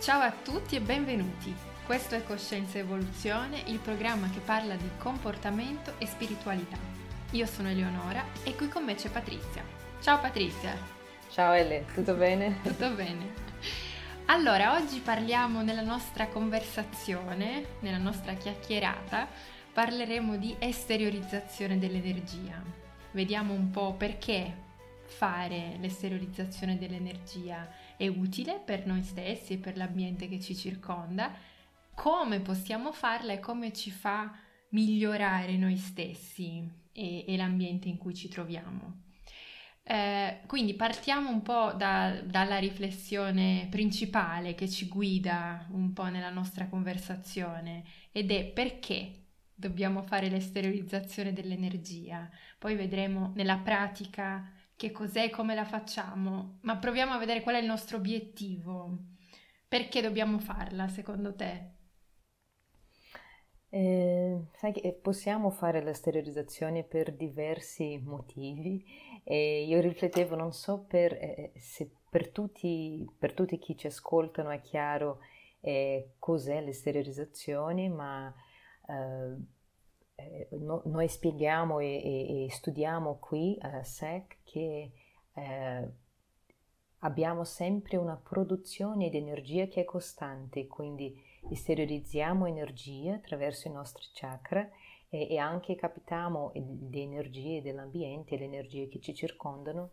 Ciao a tutti e benvenuti. Questo è Coscienza Evoluzione, il programma che parla di comportamento e spiritualità. Io sono Eleonora e qui con me c'è Patrizia. Ciao Patrizia. Ciao Ele, tutto bene? Tutto bene. Allora, oggi parliamo nella nostra conversazione, nella nostra chiacchierata, parleremo di esteriorizzazione dell'energia. Vediamo un po' perché fare l'esteriorizzazione dell'energia è utile per noi stessi e per l'ambiente che ci circonda, come possiamo farla e come ci fa migliorare noi stessi e, e l'ambiente in cui ci troviamo. Eh, quindi partiamo un po' da, dalla riflessione principale che ci guida un po' nella nostra conversazione ed è perché dobbiamo fare l'esteriorizzazione dell'energia. Poi vedremo nella pratica che cos'è e come la facciamo, ma proviamo a vedere qual è il nostro obiettivo. Perché dobbiamo farla, secondo te? Eh, sai che possiamo fare la sterilizzazione per diversi motivi e io riflettevo, non so per, eh, se per tutti, per tutti chi ci ascoltano è chiaro eh, cos'è la sterilizzazione, ma eh, no, noi spieghiamo e, e, e, studiamo qui a SEC che eh, abbiamo sempre una produzione di energia che è costante, quindi esteriorizziamo energia attraverso i nostri chakra e, e anche captiamo le energie dell'ambiente, le energie che ci circondano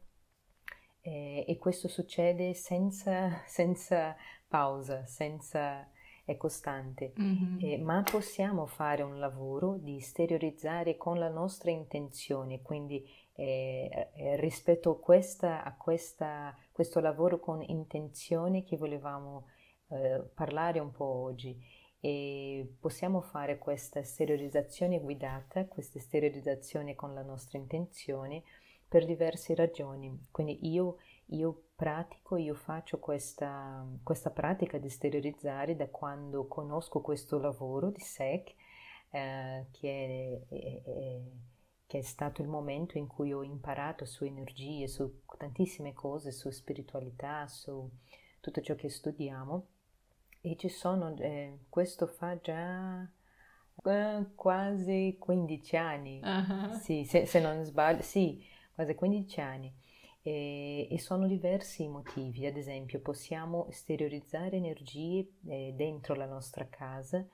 eh, e questo succede senza, senza pausa, senza è costante, mm-hmm. eh, ma possiamo fare un lavoro di esteriorizzare con la nostra intenzione, quindi eh, eh, rispetto a, questa, a questa, questo lavoro con intenzione che volevamo eh, parlare un po' oggi. E possiamo fare questa esteriorizzazione guidata, questa esteriorizzazione con la nostra intenzione per diverse ragioni. Quindi io io pratico, io faccio questa, questa pratica di esteriorizzare da quando conosco questo lavoro di SEC, eh, che, è, è, è, che, è, stato il momento in cui ho imparato su energie, su tantissime cose, su spiritualità, su tutto ciò che studiamo. E ci sono, eh, questo fa già eh, quasi 15 anni, uh-huh. sì, se, se non sbaglio, sì, quasi 15 anni e, e sono diversi i motivi, ad esempio possiamo esteriorizzare energie eh, dentro la nostra casa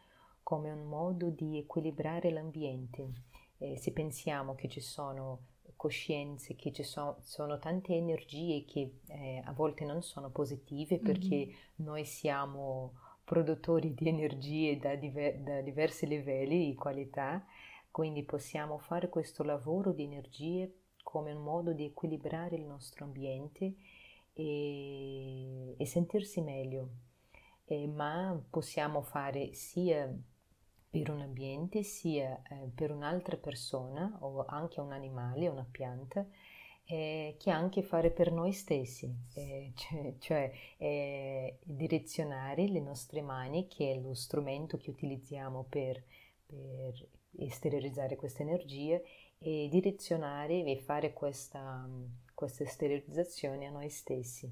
come un modo di equilibrare l'ambiente. Eh, se pensiamo che ci sono coscienze, che ci so, sono tante energie che eh, a volte non sono positive perché mm-hmm. noi siamo produttori di energie da, diver- da diversi livelli di qualità, quindi possiamo fare questo lavoro di energie come un modo di equilibrare il nostro ambiente e, e sentirsi meglio. Eh, ma possiamo fare sia per un ambiente sia eh, per un'altra persona o anche un animale, una pianta, eh, che anche fare per noi stessi, eh, cioè, cioè eh, direzionare le nostre mani, che è lo strumento che utilizziamo per, per esteriorizzare questa energia, e direzionare e fare questa, questa sterilizzazione a noi stessi.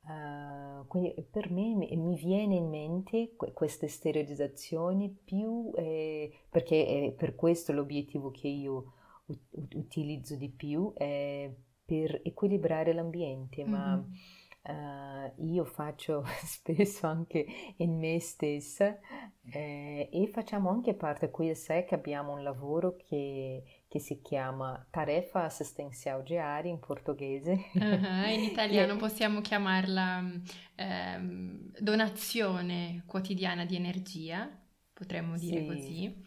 Uh, quindi per me mi viene in mente questa sterilizzazione più eh, perché è per questo l'obiettivo che io utilizzo di più è per equilibrare l'ambiente mm-hmm. ma uh, io faccio spesso anche in me stessa eh, e facciamo anche parte qui a SEC abbiamo un lavoro che che si chiama Tarefa Assistenzial Diária in portoghese. Uh-huh, in italiano possiamo chiamarla ehm, donazione quotidiana di energia, potremmo dire sì, così.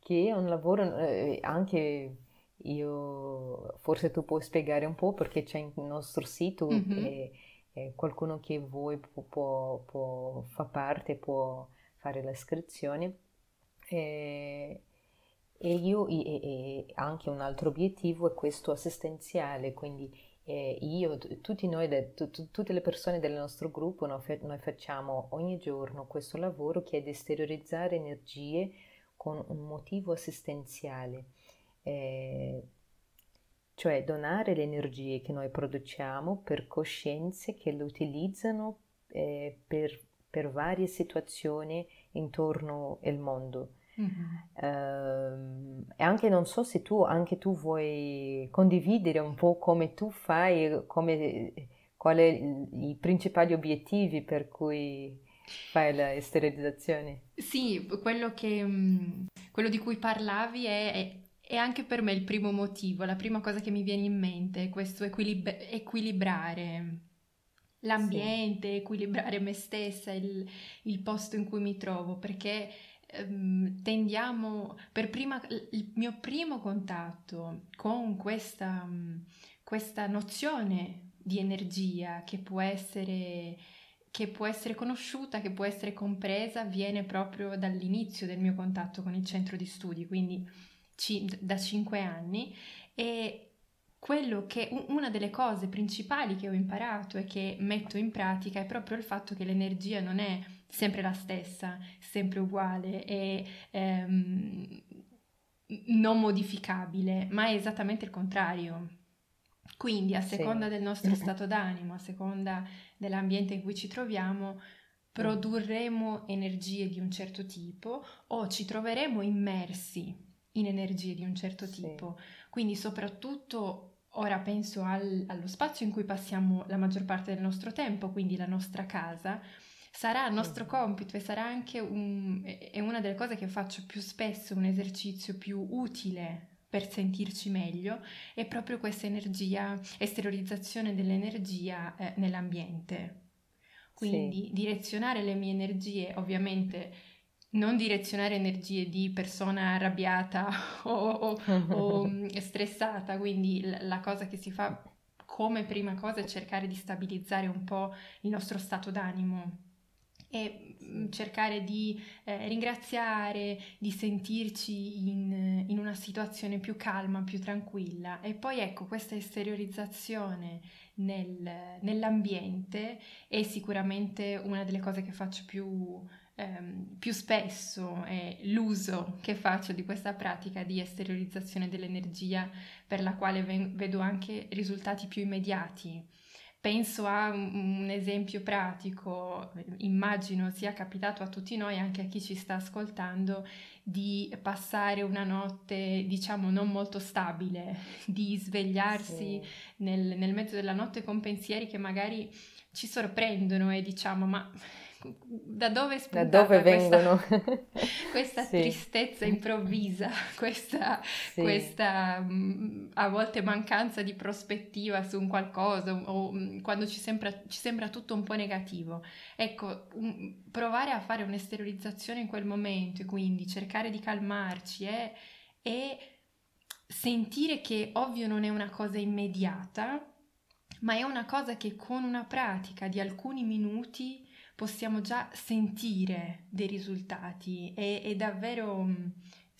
Che è un lavoro eh, anche io, forse tu puoi spiegare un po' perché c'è il nostro sito uh-huh. e, e, qualcuno che vuoi può, può, può fa parte, può fare l'iscrizione. E, e io e, anche un altro obiettivo è questo assistenziale, quindi eh, io, tutti noi, t- t- tutte le persone del nostro gruppo, no, fe- noi facciamo ogni giorno questo lavoro che è di esteriorizzare energie con un motivo assistenziale, eh, cioè donare le energie che noi produciamo per coscienze che le utilizzano eh, per, per, varie situazioni intorno al mondo. Mm-hmm. Uh, e anche non so se tu, anche tu vuoi condividere un po' come tu fai, come, quali i principali obiettivi per cui fai la sterilizzazione. Sì, quello, che, mm, quello di cui parlavi è, è, è, anche per me il primo motivo, la prima cosa che mi viene in mente, è questo equilib- equilibrare l'ambiente, sì. equilibrare me stessa, il, il, posto in cui mi trovo, perché ehm, tendiamo, per prima, il mio primo contatto con questa, questa nozione di energia che può essere che può essere conosciuta, che può essere compresa, viene proprio dall'inizio del mio contatto con il centro di studi, quindi da cinque anni. E quello che una delle cose principali che ho imparato e che metto in pratica è proprio il fatto che l'energia non è sempre la stessa, sempre uguale e ehm, non modificabile, ma è esattamente il contrario. Quindi a seconda sì. del nostro stato d'animo, a seconda dell'ambiente in cui ci troviamo, produrremo energie di un certo tipo o ci troveremo immersi in energie di un certo tipo. Sì. Quindi soprattutto ora penso al, allo spazio in cui passiamo la maggior parte del nostro tempo, quindi la nostra casa, sarà il nostro compito e sarà anche un, è una delle cose che faccio più spesso, un esercizio più utile per sentirci meglio è proprio questa energia, esteriorizzazione dell'energia eh, nell'ambiente. Quindi sì. direzionare le mie energie, ovviamente non direzionare energie di persona arrabbiata o, o, o mm, stressata, quindi la cosa che si fa come prima cosa è cercare di stabilizzare un po' il nostro stato d'animo e mm, cercare di eh, ringraziare, di sentirci in, in, una situazione più calma, più tranquilla. E poi ecco, questa esteriorizzazione nel, nell'ambiente è sicuramente una delle cose che faccio più, ehm, più spesso, è l'uso che faccio di questa pratica di esteriorizzazione dell'energia per la quale ven- vedo anche risultati più immediati Penso a un esempio pratico, immagino sia capitato a tutti noi, anche a chi ci sta ascoltando, di passare una notte, diciamo, non molto stabile, di svegliarsi sì. nel, nel mezzo della notte con pensieri che magari ci sorprendono e diciamo, ma da dove è da dove vengono questa sì. tristezza improvvisa, questa, sì. questa mm, a volte mancanza di prospettiva su un qualcosa o mm, quando ci sembra, ci sembra tutto un po' negativo. Ecco, un, provare a fare un'esteriorizzazione in quel momento e quindi cercare di calmarci è, e sentire che ovvio non è una cosa immediata, ma è una cosa che con una pratica di alcuni minuti possiamo già sentire dei risultati. È, è davvero mm,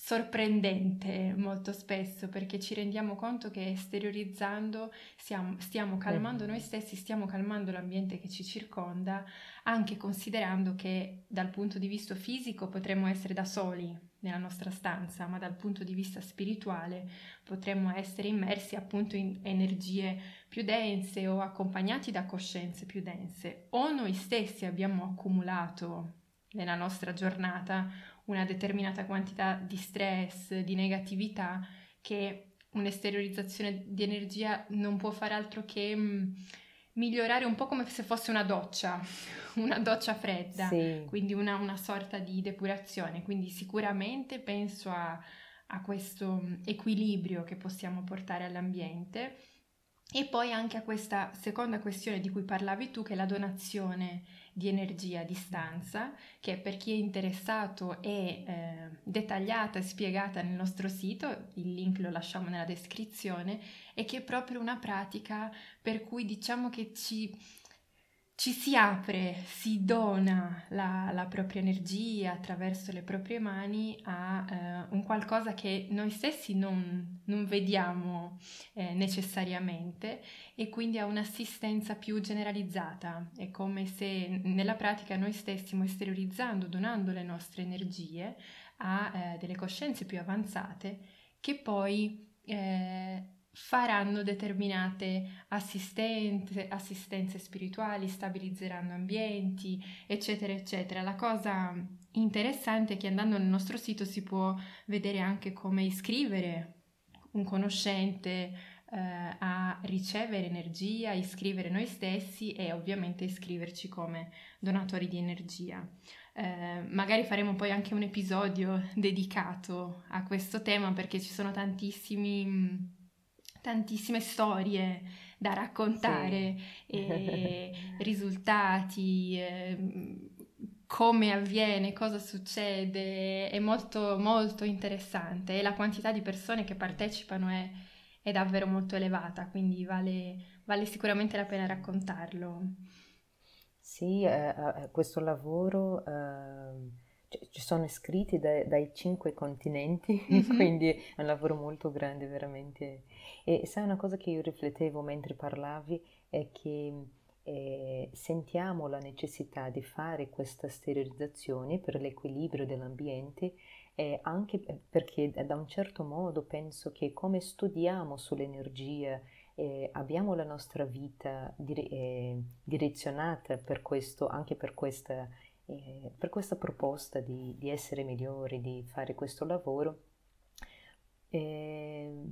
sorprendente molto spesso perché ci rendiamo conto che esteriorizzando stiamo, stiamo calmando noi stessi, stiamo calmando l'ambiente che ci circonda, anche considerando che dal punto di vista fisico potremmo essere da soli nella nostra stanza, ma dal punto di vista spirituale potremmo essere immersi appunto in energie più dense o accompagnati da coscienze più dense. O noi stessi abbiamo accumulato nella nostra giornata una determinata quantità di stress, di negatività che un'esteriorizzazione di energia non può fare altro che mm, migliorare un po' come se fosse una doccia, una doccia fredda, sì. quindi una, una, sorta di depurazione. Quindi sicuramente penso a, a questo mm, equilibrio che possiamo portare all'ambiente e poi anche a questa seconda questione di cui parlavi tu, che è la donazione di energia a distanza, che per chi è interessato è eh, dettagliata e spiegata nel nostro sito, il link lo lasciamo nella descrizione, e che è proprio una pratica per cui diciamo che ci ci si apre, si dona la, la, propria energia attraverso le proprie mani a eh, un qualcosa che noi stessi non, non vediamo eh, necessariamente e quindi a un'assistenza più generalizzata. È come se nella pratica noi stessimo esteriorizzando, donando le nostre energie a eh, delle coscienze più avanzate che poi eh, faranno determinate assistenze, spirituali, stabilizzeranno ambienti, eccetera, eccetera. La cosa interessante è che andando nel nostro sito si può vedere anche come iscrivere un conoscente eh, a ricevere energia, iscrivere noi stessi e ovviamente iscriverci come donatori di energia. Eh, magari faremo poi anche un episodio dedicato a questo tema perché ci sono tantissimi tantissime storie da raccontare, sì. e risultati, eh, come avviene, cosa succede, è molto molto interessante e la quantità di persone che partecipano è, è davvero molto elevata, quindi vale, vale, sicuramente la pena raccontarlo. Sì, eh, eh questo lavoro eh, ci sono iscritti dai, dai cinque continenti, mm-hmm. quindi è un lavoro molto grande veramente. E sai una cosa che io riflettevo mentre parlavi è che eh, sentiamo la necessità di fare questa sterilizzazione per l'equilibrio dell'ambiente eh, anche perché da un certo modo penso che come studiamo sull'energia eh, abbiamo la nostra vita dire, eh, direzionata per questo, anche per questa eh, per questa proposta di, di, essere migliori, di fare questo lavoro, eh,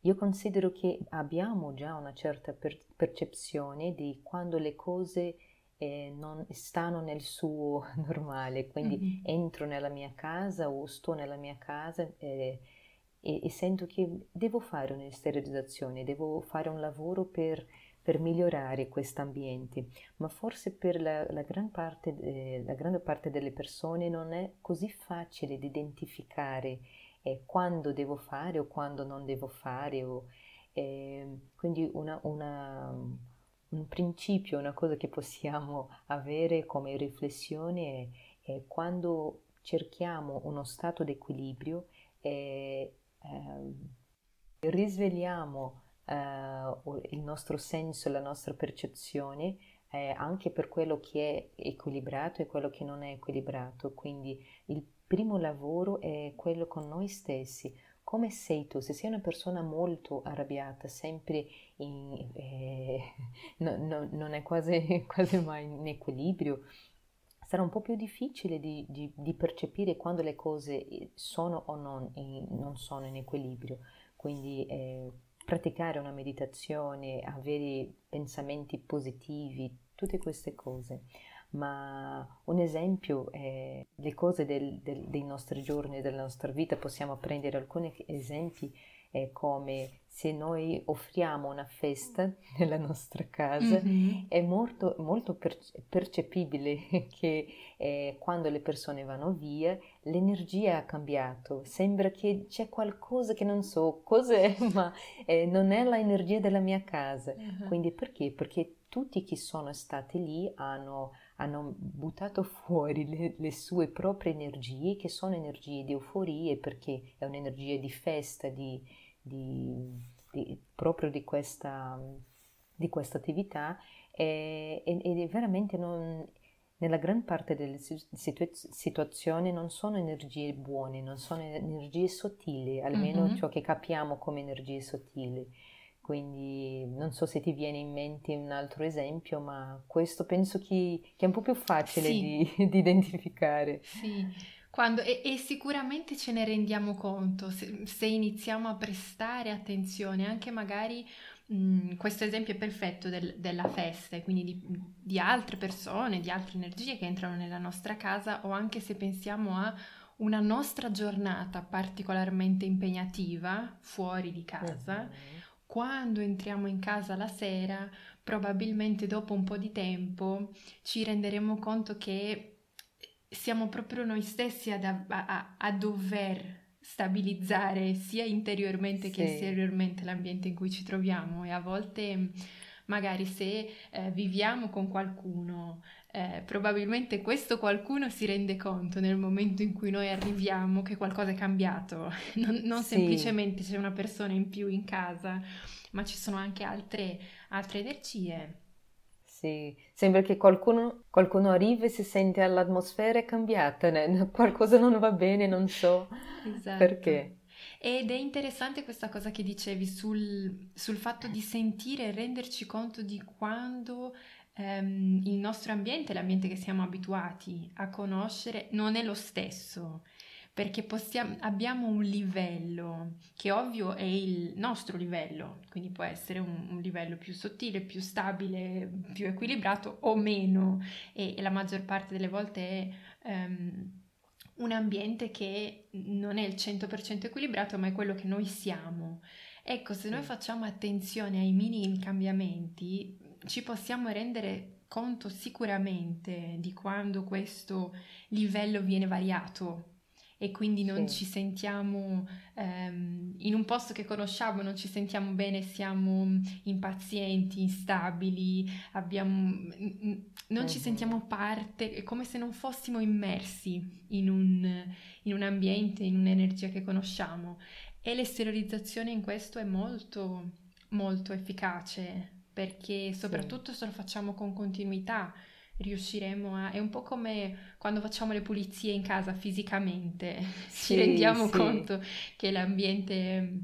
io considero che abbiamo già una certa per- percezione di quando le cose eh, non stanno nel suo normale, quindi mm-hmm. entro nella mia casa o sto nella mia casa eh, e, e, sento che devo fare un'esterilizzazione, devo fare un lavoro per per migliorare questo ambiente, ma forse per la, la, gran parte, eh, la, grande parte delle persone non è così facile di identificare eh, quando devo fare o quando non devo fare. O, eh, quindi una, una, un principio, una cosa che possiamo avere come riflessione è, è quando cerchiamo uno stato di equilibrio e ehm, risvegliamo uh, il nostro senso, la nostra percezione eh, anche per quello che è equilibrato e quello che non è equilibrato. Quindi il primo lavoro è quello con noi stessi. Come sei tu? Se sei una persona molto arrabbiata, sempre in, eh, no, no, non è quasi, quasi, mai in equilibrio, sarà un po' più difficile di, di, di percepire quando le cose sono o non, in, non sono in equilibrio. Quindi eh, praticare una meditazione, avere pensamenti positivi, tutte queste cose. Ma un esempio è le cose del, del, dei nostri giorni, della nostra vita, possiamo prendere alcuni esempi è come se noi offriamo una festa nella nostra casa, mm-hmm. è molto, molto percepibile che eh, quando le persone vanno via l'energia ha cambiato, sembra che c'è qualcosa che non so cos'è, ma eh, non è l'energia della mia casa. Mm-hmm. Quindi perché? Perché tutti chi sono stati lì hanno, hanno buttato fuori le, le, sue proprie energie, che sono energie di euforia, perché è un'energia di festa, di, di, di, proprio di questa, di questa attività, e, e, veramente non, nella gran parte delle situ- situazioni non sono energie buone, non sono energie sottili, almeno mm-hmm. ciò che capiamo come energie sottili. Quindi non so se ti viene in mente un altro esempio, ma questo penso che, che è un po' più facile sì. di, di, identificare. Sì, Quando, e, e, sicuramente ce ne rendiamo conto se, se iniziamo a prestare attenzione, anche magari mh, questo esempio è perfetto del, della festa, e quindi di, di altre persone, di altre energie che entrano nella nostra casa, o anche se pensiamo a una nostra giornata particolarmente impegnativa fuori di casa. Mm-hmm quando entriamo in casa la sera, probabilmente dopo un po' di tempo ci renderemo conto che siamo proprio noi stessi ad, a, a, a dover stabilizzare sia interiormente sì. che esteriormente l'ambiente in cui ci troviamo e a volte magari se eh, viviamo con qualcuno eh, probabilmente questo qualcuno si rende conto nel momento in cui noi arriviamo che qualcosa è cambiato, non, non sì. semplicemente c'è una persona in più in casa, ma ci sono anche altre, altre energie. Sì, sembra che qualcuno, qualcuno arrivi e si sente l'atmosfera è cambiata, qualcosa non va bene, non so esatto. perché. Ed è interessante questa cosa che dicevi sul, sul fatto di sentire e renderci conto di quando ehm, il nostro ambiente, l'ambiente che siamo abituati a conoscere, non è lo stesso perché possiamo, abbiamo un livello che ovvio è il nostro livello, quindi può essere un, un livello più sottile, più stabile, più equilibrato o meno e, e la maggior parte delle volte è um, un ambiente che non è il 100% equilibrato ma è quello che noi siamo. Ecco, se noi facciamo attenzione ai minimi cambiamenti, ci possiamo rendere conto sicuramente di quando questo livello viene variato e quindi non sì. ci sentiamo ehm, in un posto che conosciamo, non ci sentiamo bene, siamo impazienti, instabili, abbiamo, non uh-huh. ci sentiamo parte, è come se non fossimo immersi in un, in un ambiente, in un'energia che conosciamo. E l'esteriorizzazione in questo è molto, molto efficace perché soprattutto sì. se lo facciamo con continuità riusciremo a... È un po' come quando facciamo le pulizie in casa fisicamente, sì, ci rendiamo sì. conto che l'ambiente mm,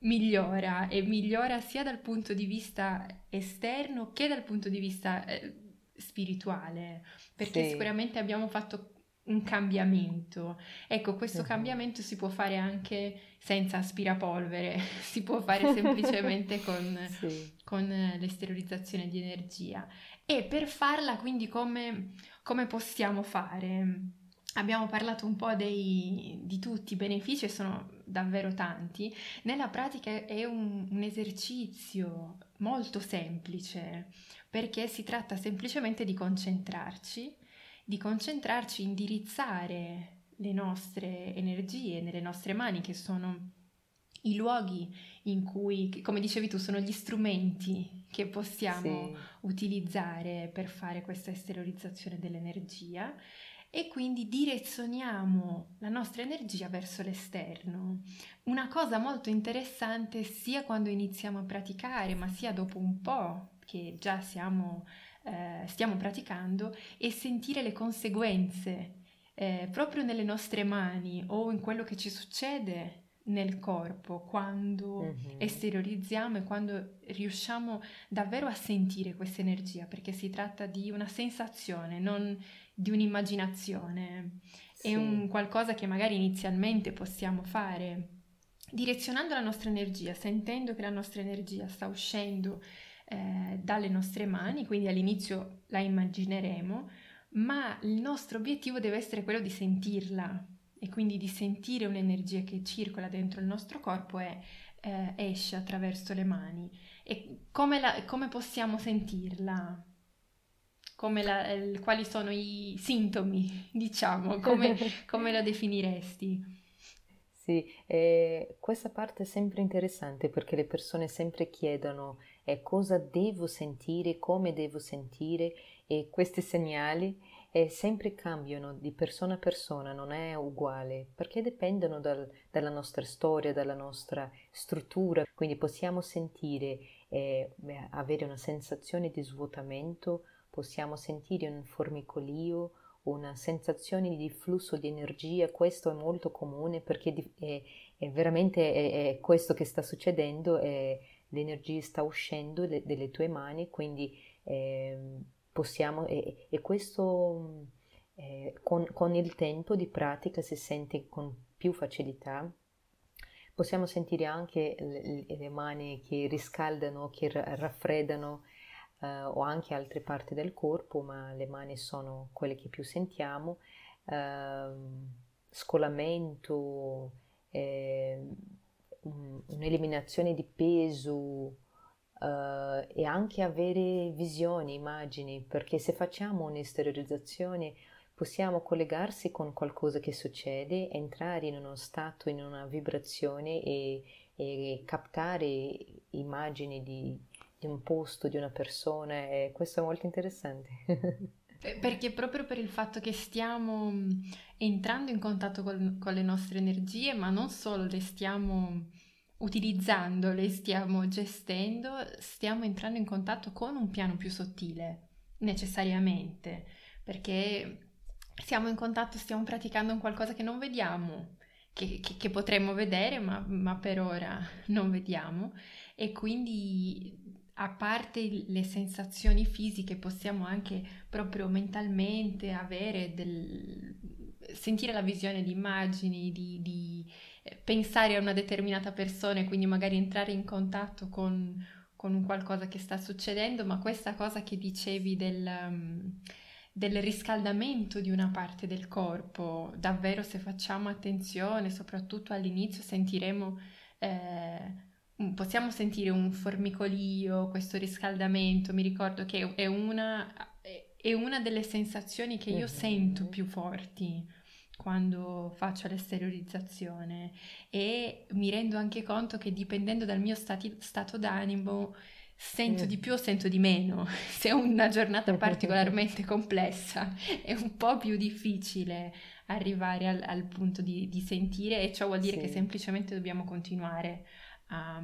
migliora e migliora sia dal punto di vista esterno che dal punto di vista eh, spirituale, perché sì. sicuramente abbiamo fatto un cambiamento. Ecco, questo uh-huh. cambiamento si può fare anche senza aspirapolvere, si può fare semplicemente con. Con l'esteriorizzazione di energia. E per farla, quindi, come, come possiamo fare? Abbiamo parlato un po' dei, di tutti i benefici e sono davvero tanti. Nella pratica è un, un esercizio molto semplice perché si tratta semplicemente di concentrarci, di concentrarci, indirizzare le nostre energie nelle nostre mani che sono i luoghi in cui, come dicevi tu, sono gli strumenti che possiamo sì. utilizzare per fare questa esteriorizzazione dell'energia e quindi direzioniamo la nostra energia verso l'esterno. Una cosa molto interessante sia quando iniziamo a praticare, ma sia dopo un po' che già siamo, eh, stiamo praticando, è sentire le conseguenze eh, proprio nelle nostre mani o in quello che ci succede nel corpo quando mm-hmm. esteriorizziamo e quando riusciamo davvero a sentire questa energia, perché si tratta di una sensazione, non di un'immaginazione. Sì. È un qualcosa che magari inizialmente possiamo fare direzionando la nostra energia, sentendo che la nostra energia sta uscendo eh, dalle nostre mani, quindi all'inizio la immagineremo, ma il nostro obiettivo deve essere quello di sentirla, e quindi di sentire un'energia che circola dentro il nostro corpo e eh, esce attraverso le mani. E come, la, come possiamo sentirla? Come la, eh, quali sono i sintomi, diciamo, come, come la definiresti? Sì, eh, questa parte è sempre interessante perché le persone sempre chiedono cosa devo sentire, come devo sentire e questi segnali e sempre cambiano di persona a persona, non è uguale, perché dipendono dal, dalla nostra storia, dalla nostra struttura, quindi possiamo sentire, eh, avere una sensazione di svuotamento, possiamo sentire un formicolio, una sensazione di flusso di energia, questo è molto comune perché è, è veramente è, è questo che sta succedendo, l'energia sta uscendo delle tue mani, quindi eh, possiamo, e, e questo eh, con, con, il tempo di pratica si sente con più facilità. Possiamo sentire anche le, le mani che riscaldano, che raffreddano eh, o anche altre parti del corpo, ma le mani sono quelle che più sentiamo. Eh, scolamento, ehm, un'eliminazione di peso, uh, e anche avere visioni, immagini, perché se facciamo un'esteriorizzazione possiamo collegarsi con qualcosa che succede, entrare in uno stato, in una vibrazione e, e captare immagini di, di, un posto, di una persona e questo è molto interessante. Perché proprio per il fatto che stiamo entrando in contatto con, con le nostre energie, ma non solo le stiamo utilizzandole, stiamo gestendo, stiamo entrando in contatto con un piano più sottile, necessariamente, perché siamo in contatto, stiamo praticando un qualcosa che non vediamo, che, che, che potremmo vedere, ma, ma per ora non vediamo. E quindi a parte le sensazioni fisiche, possiamo anche proprio mentalmente avere del, sentire la visione di immagini, di, di, pensare a una determinata persona e quindi magari entrare in contatto con, con un qualcosa che sta succedendo, ma questa cosa che dicevi del, um, del riscaldamento di una parte del corpo, davvero se facciamo attenzione, soprattutto all'inizio sentiremo... Eh, possiamo sentire un formicolio, questo riscaldamento, mi ricordo che è una, è una delle sensazioni che io sento più forti quando faccio l'esteriorizzazione e mi rendo anche conto che dipendendo dal mio stati, stato d'animo sento di più o sento di meno. Se ho una giornata particolarmente complessa è un po' più difficile arrivare al, al punto di, di, sentire e ciò vuol dire sì. che semplicemente dobbiamo continuare a,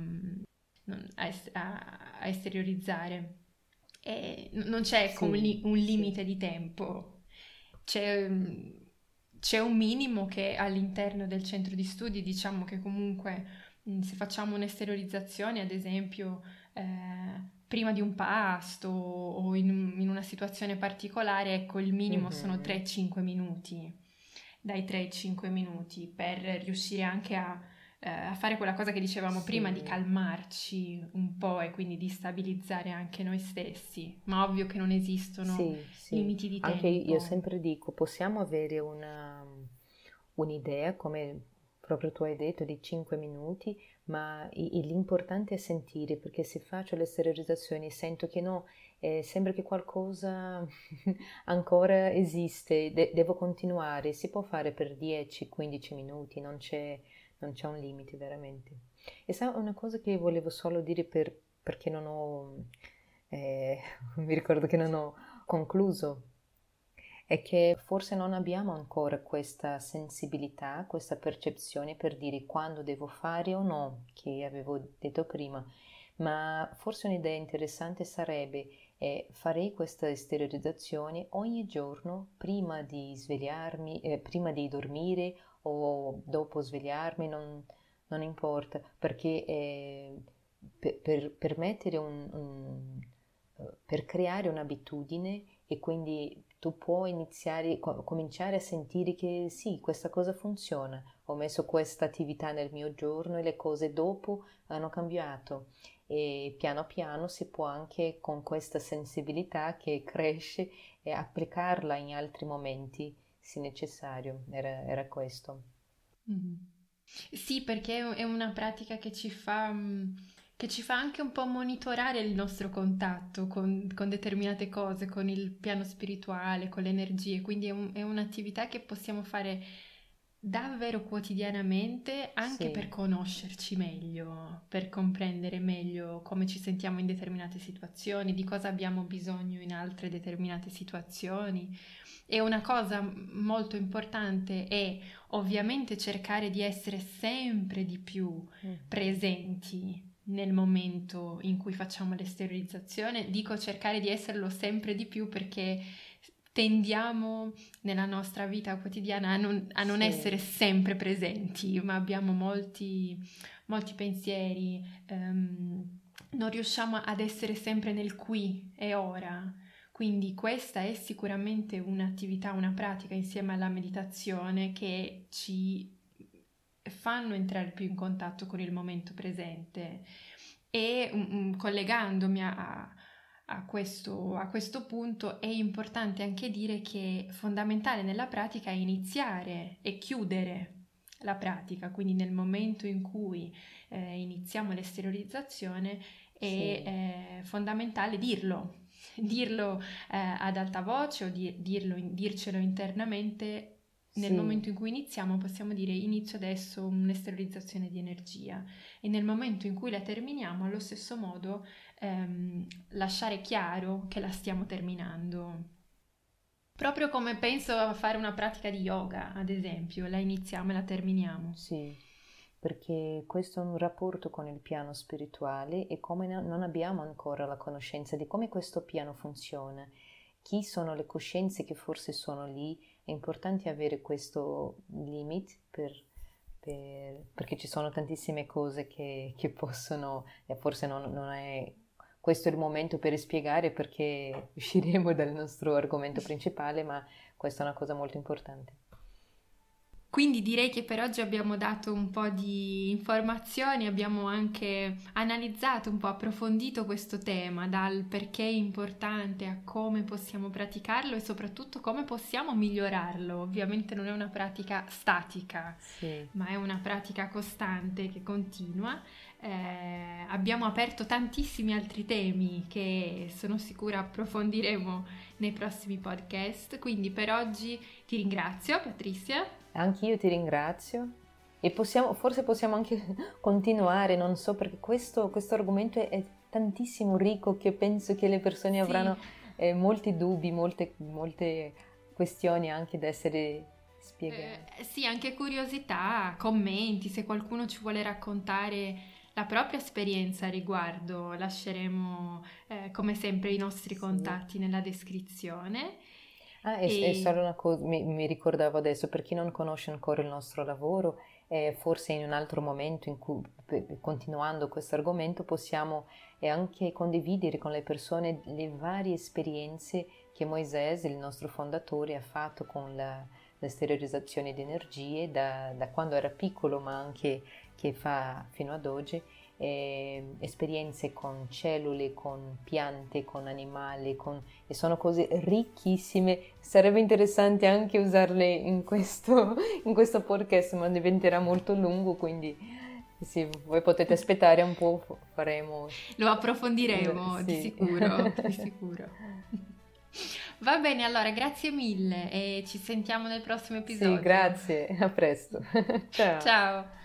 a, a esteriorizzare. E non c'è sì, un, li, un, limite sì. di tempo, c'è, c'è, un minimo che all'interno del centro di studi diciamo che comunque se facciamo un'esteriorizzazione, ad esempio eh, prima di un pasto o in, in, una situazione particolare, ecco il minimo mm-hmm. sono 3-5 minuti, dai 3 ai 5 minuti per riuscire anche a eh, a fare quella cosa che dicevamo sì. prima, di calmarci un po' e quindi di stabilizzare anche noi stessi, ma ovvio che non esistono sì, sì. limiti di tempo. Anche io sempre dico, possiamo avere una, un'idea, come proprio tu hai detto, di 5 minuti, ma l'importante è sentire, perché se faccio le sterilizzazioni sento che no, eh, sembra che qualcosa ancora esiste, de- devo continuare, si può fare per 10-15 minuti, non c'è non c'è un limite veramente. E sa una cosa che volevo solo dire per, perché non ho, eh, mi ricordo che non ho concluso, è che forse non abbiamo ancora questa sensibilità, questa percezione per dire quando devo fare o no, che avevo detto prima, ma forse un'idea interessante sarebbe eh, farei questa esteriorizzazione ogni giorno prima di svegliarmi, eh, prima di dormire o dopo svegliarmi, non, non importa, perché eh, per, per, per, un, un, per creare un'abitudine e quindi tu puoi iniziare, cominciare a sentire che sì, questa cosa funziona, ho messo questa attività nel mio giorno e le cose dopo hanno cambiato. E piano piano si può anche con questa sensibilità che cresce applicarla in altri momenti se necessario, era, era questo. Mm-hmm. Sì, perché è una pratica che ci fa, mm, che ci fa anche un po' monitorare il nostro contatto con, con determinate cose, con il piano spirituale, con le energie, quindi è, un, è un'attività che possiamo fare davvero quotidianamente anche sì. per conoscerci meglio, per comprendere meglio come ci sentiamo in determinate situazioni, di cosa abbiamo bisogno in altre determinate situazioni. E una cosa molto importante è ovviamente cercare di essere sempre di più mm. presenti nel momento in cui facciamo l'esteriorizzazione. Dico cercare di esserlo sempre di più perché tendiamo nella nostra vita quotidiana a non, a non sì. essere sempre presenti, ma abbiamo molti, molti pensieri, um, non riusciamo ad essere sempre nel qui e ora. Quindi questa è sicuramente un'attività, una pratica insieme alla meditazione che ci fanno entrare più in contatto con il momento presente. E um, collegandomi a, a questo, a questo punto è importante anche dire che fondamentale nella pratica è iniziare e chiudere la pratica, quindi nel momento in cui eh, iniziamo l'esteriorizzazione è sì. eh, fondamentale dirlo, dirlo eh, ad alta voce o di, dirlo, dircelo internamente. Nel sì. momento in cui iniziamo possiamo dire inizio adesso un'esterilizzazione di energia e nel momento in cui la terminiamo allo stesso modo ehm, lasciare chiaro che la stiamo terminando. Proprio come penso a fare una pratica di yoga, ad esempio, la iniziamo e la terminiamo. Sì, perché questo è un rapporto con il piano spirituale e come non abbiamo ancora la conoscenza di come questo piano funziona, chi sono le coscienze che forse sono lì, è importante avere questo limit per per, perché ci sono tantissime cose che, che possono, forse non, non è questo è il momento per spiegare perché usciremo dal nostro argomento principale, ma questa è una cosa molto importante. Quindi direi che per oggi abbiamo dato un po' di informazioni, abbiamo anche analizzato un po', approfondito questo tema, dal perché è importante a come possiamo praticarlo e soprattutto come possiamo migliorarlo. Ovviamente non è una pratica statica, sì. ma è una pratica costante che continua. Eh, abbiamo aperto tantissimi altri temi che sono sicura approfondiremo nei prossimi podcast, quindi per oggi ti ringrazio Patrizia. Anch'io ti ringrazio e possiamo, forse possiamo anche continuare, non so, perché questo, questo argomento è, è, tantissimo ricco che penso che le persone sì. avranno eh, molti dubbi, molte, molte questioni anche da essere spiegate. Eh, sì, anche curiosità, commenti, se qualcuno ci vuole raccontare la propria esperienza a riguardo, lasceremo eh, come sempre i nostri contatti sì. nella descrizione. Ah, e, e... solo una cosa, mi, mi, ricordavo adesso, per chi non conosce ancora il nostro lavoro, eh, forse in un altro momento, in cui, continuando questo argomento, possiamo eh, anche condividere con le persone le varie esperienze che Moisés, il nostro fondatore, ha fatto con la, l'esteriorizzazione di energie da, da quando era piccolo, ma anche che fa fino ad oggi eh, esperienze con cellule, con piante, con animali, con... e sono cose ricchissime. Sarebbe interessante anche usarle in questo, in questo podcast, ma diventerà molto lungo, quindi sì, voi potete aspettare un po', faremo... Lo approfondiremo, sì. di sicuro, di sicuro. Va bene, allora grazie mille e ci sentiamo nel prossimo episodio. Sì, grazie, a presto. Ciao. Ciao.